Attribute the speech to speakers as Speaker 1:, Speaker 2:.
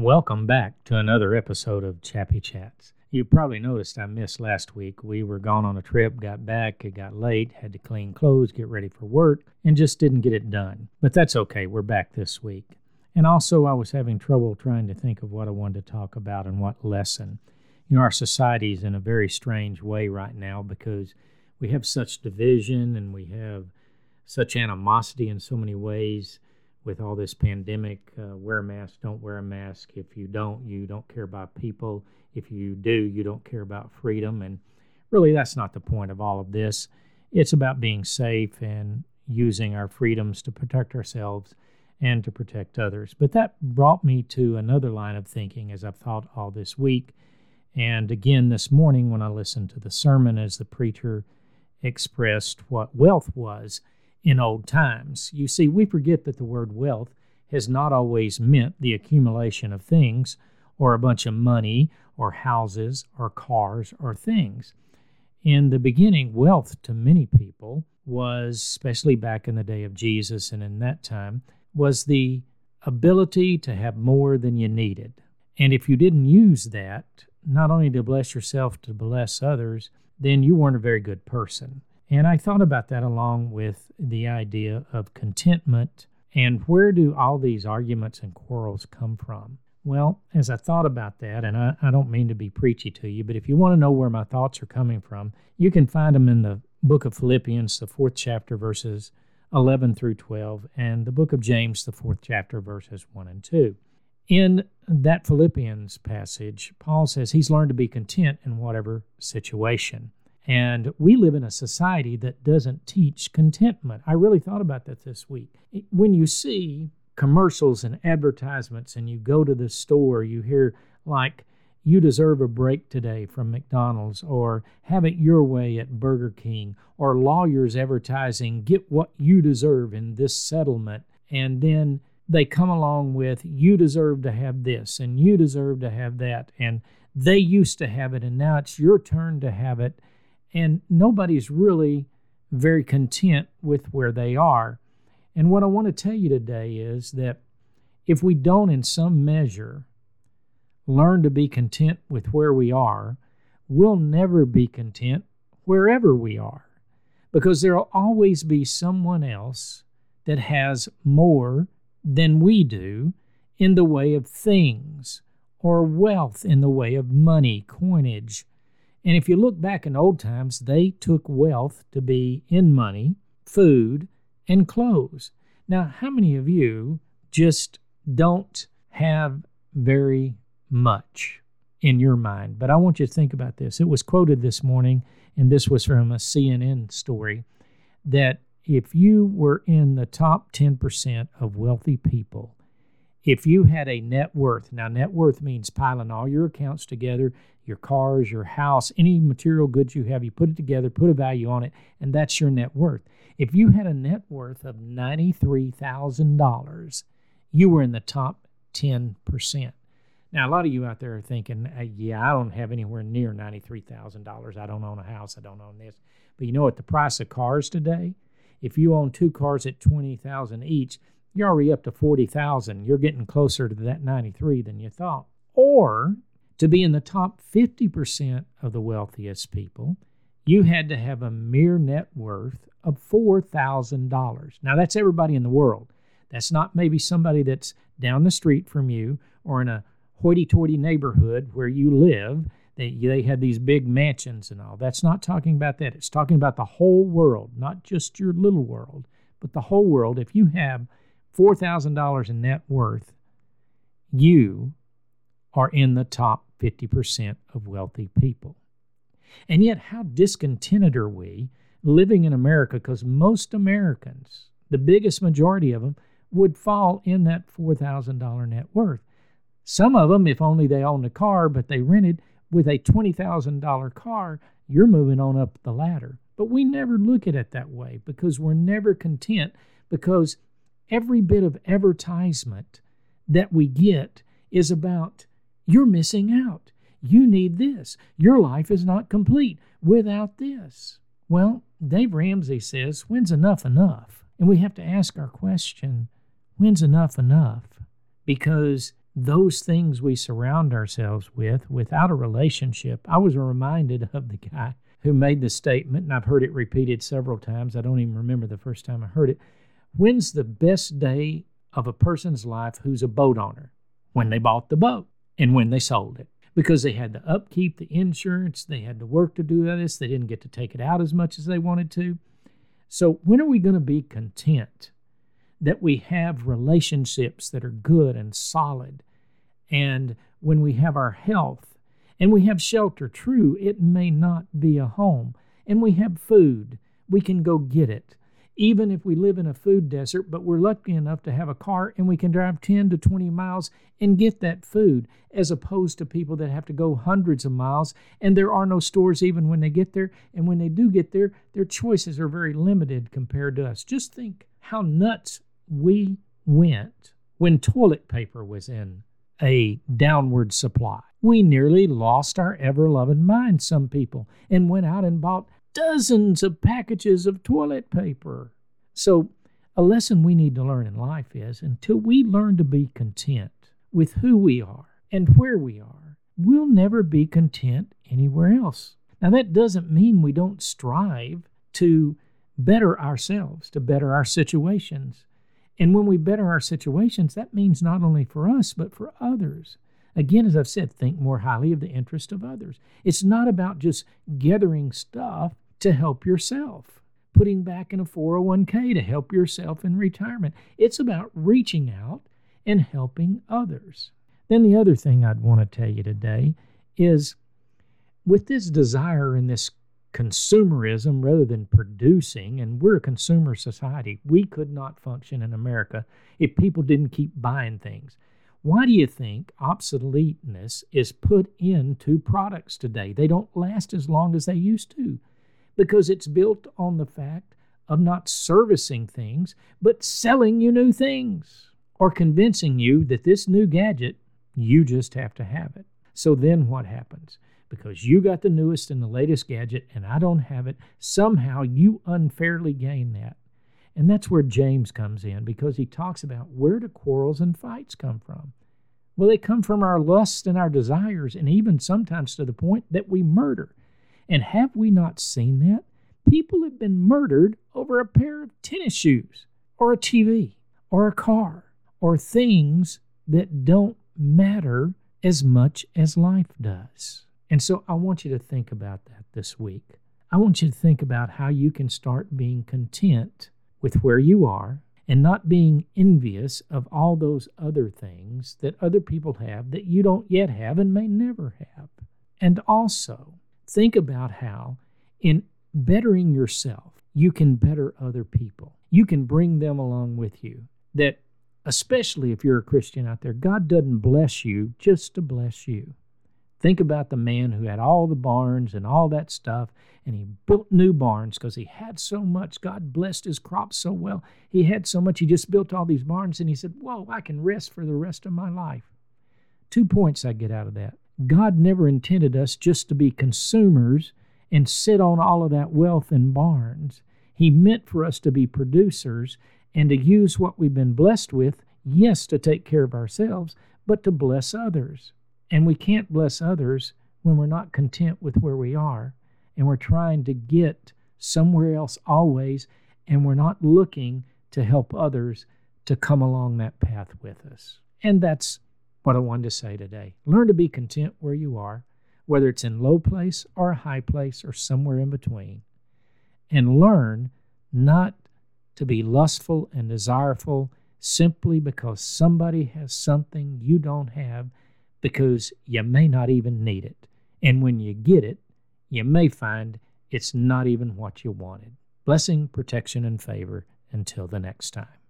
Speaker 1: Welcome back to another episode of Chappy Chats. You probably noticed I missed last week. We were gone on a trip, got back, it got late, had to clean clothes, get ready for work, and just didn't get it done. But that's okay, we're back this week. And also, I was having trouble trying to think of what I wanted to talk about and what lesson. You know, our society is in a very strange way right now because we have such division and we have such animosity in so many ways with all this pandemic. Uh, wear a mask, don't wear a mask. If you don't, you don't care about people. If you do, you don't care about freedom. And really, that's not the point of all of this. It's about being safe and using our freedoms to protect ourselves and to protect others. But that brought me to another line of thinking as I've thought all this week. And again, this morning, when I listened to the sermon as the preacher expressed what wealth was in old times. You see, we forget that the word wealth has not always meant the accumulation of things or a bunch of money or houses or cars or things. In the beginning, wealth to many people was, especially back in the day of Jesus and in that time, was the ability to have more than you needed. And if you didn't use that, not only to bless yourself, to bless others, then you weren't a very good person. And I thought about that along with the idea of contentment and where do all these arguments and quarrels come from? Well, as I thought about that, and I, I don't mean to be preachy to you, but if you want to know where my thoughts are coming from, you can find them in the book of Philippians, the fourth chapter, verses 11 through 12, and the book of James, the fourth chapter, verses 1 and 2. In that Philippians passage, Paul says he's learned to be content in whatever situation. And we live in a society that doesn't teach contentment. I really thought about that this week. When you see commercials and advertisements and you go to the store, you hear like, you deserve a break today from McDonald's, or have it your way at Burger King, or lawyers advertising, get what you deserve in this settlement. And then they come along with, you deserve to have this, and you deserve to have that. And they used to have it, and now it's your turn to have it and nobody's really very content with where they are. And what I want to tell you today is that if we don't, in some measure, learn to be content with where we are, we'll never be content wherever we are. Because there'll always be someone else that has more than we do in the way of things or wealth in the way of money, coinage, and if you look back in old times, they took wealth to be in money, food, and clothes. Now, how many of you just don't have very much in your mind? But I want you to think about this. It was quoted this morning, and this was from a CNN story, that if you were in the top 10% of wealthy people, if you had a net worth, now net worth means piling all your accounts together your cars, your house, any material goods you have, you put it together, put a value on it, and that's your net worth. If you had a net worth of $93,000, you were in the top 10%. Now, a lot of you out there are thinking, yeah, I don't have anywhere near $93,000. I don't own a house. I don't own this. But you know what? The price of cars today, if you own two cars at 20000 each, you're already up to 40000 You're getting closer to that 93 than you thought. Or to be in the top 50% of the wealthiest people, you had to have a mere net worth of $4,000. Now, that's everybody in the world. That's not maybe somebody that's down the street from you or in a hoity toity neighborhood where you live. They, they had these big mansions and all. That's not talking about that. It's talking about the whole world, not just your little world, but the whole world. If you have $4,000 in net worth, you are in the top 50% of wealthy people. And yet, how discontented are we living in America? Because most Americans, the biggest majority of them, would fall in that $4,000 net worth. Some of them, if only they owned a car, but they rented with a $20,000 car, you're moving on up the ladder. But we never look at it that way because we're never content because every bit of advertisement that we get is about you're missing out. You need this. Your life is not complete without this. Well, Dave Ramsey says, when's enough enough? And we have to ask our question, when's enough enough? Because those things we surround ourselves with without a relationship. I was reminded of the guy who made the statement, and I've heard it repeated several times. I don't even remember the first time I heard it. When's the best day of a person's life who's a boat owner? When they bought the boat and when they sold it. Because they had the upkeep, the insurance, they had the work to do this, they didn't get to take it out as much as they wanted to. So, when are we going to be content that we have relationships that are good and solid? And when we have our health and we have shelter, true, it may not be a home, and we have food, we can go get it even if we live in a food desert, but we're lucky enough to have a car and we can drive 10 to 20 miles and get that food, as opposed to people that have to go hundreds of miles and there are no stores even when they get there. And when they do get there, their choices are very limited compared to us. Just think how nuts we went when toilet paper was in a downward supply. We nearly lost our ever loving minds, some people, and went out and bought dozens of packages of toilet paper. So, a lesson we need to learn in life is until we learn to be content with who we are and where we are, we'll never be content anywhere else. Now, that doesn't mean we don't strive to better ourselves, to better our situations. And when we better our situations, that means not only for us, but for others. Again, as I've said, think more highly of the interest of others. It's not about just gathering stuff to help yourself, putting back in a 401k to help yourself in retirement. It's about reaching out and helping others. Then, the other thing I'd want to tell you today is with this desire and this consumerism rather than producing, and we're a consumer society, we could not function in America if people didn't keep buying things. Why do you think obsoleteness is put into products today? They don't last as long as they used to because it's built on the fact of not servicing things, but selling you new things or convincing you that this new gadget, you just have to have it. So then what happens? Because you got the newest and the latest gadget and I don't have it, somehow you unfairly gain that. And that's where James comes in because he talks about where do quarrels and fights come from? Well, they come from our lusts and our desires, and even sometimes to the point that we murder. And have we not seen that? People have been murdered over a pair of tennis shoes, or a TV, or a car, or things that don't matter as much as life does. And so I want you to think about that this week. I want you to think about how you can start being content with where you are and not being envious of all those other things that other people have that you don't yet have and may never have. And also, think about how, in bettering yourself, you can better other people. You can bring them along with you. That, especially if you're a Christian out there, God doesn't bless you just to bless you. Think about the man who had all the barns and all that stuff, and he built new barns because he had so much. God blessed his crops so well. He had so much, he just built all these barns, and he said, Whoa, I can rest for the rest of my life. Two points I get out of that. God never intended us just to be consumers and sit on all of that wealth in barns. He meant for us to be producers and to use what we've been blessed with, yes, to take care of ourselves, but to bless others. And we can't bless others when we're not content with where we are and we're trying to get somewhere else always and we're not looking to help others to come along that path with us. And that's what I wanted to say today. Learn to be content where you are, whether it's in low place or high place or somewhere in between. And learn not to be lustful and desireful simply because somebody has something you don't have because you may not even need it. And when you get it, you may find it's not even what you wanted. Blessing, protection, and favor until the next time.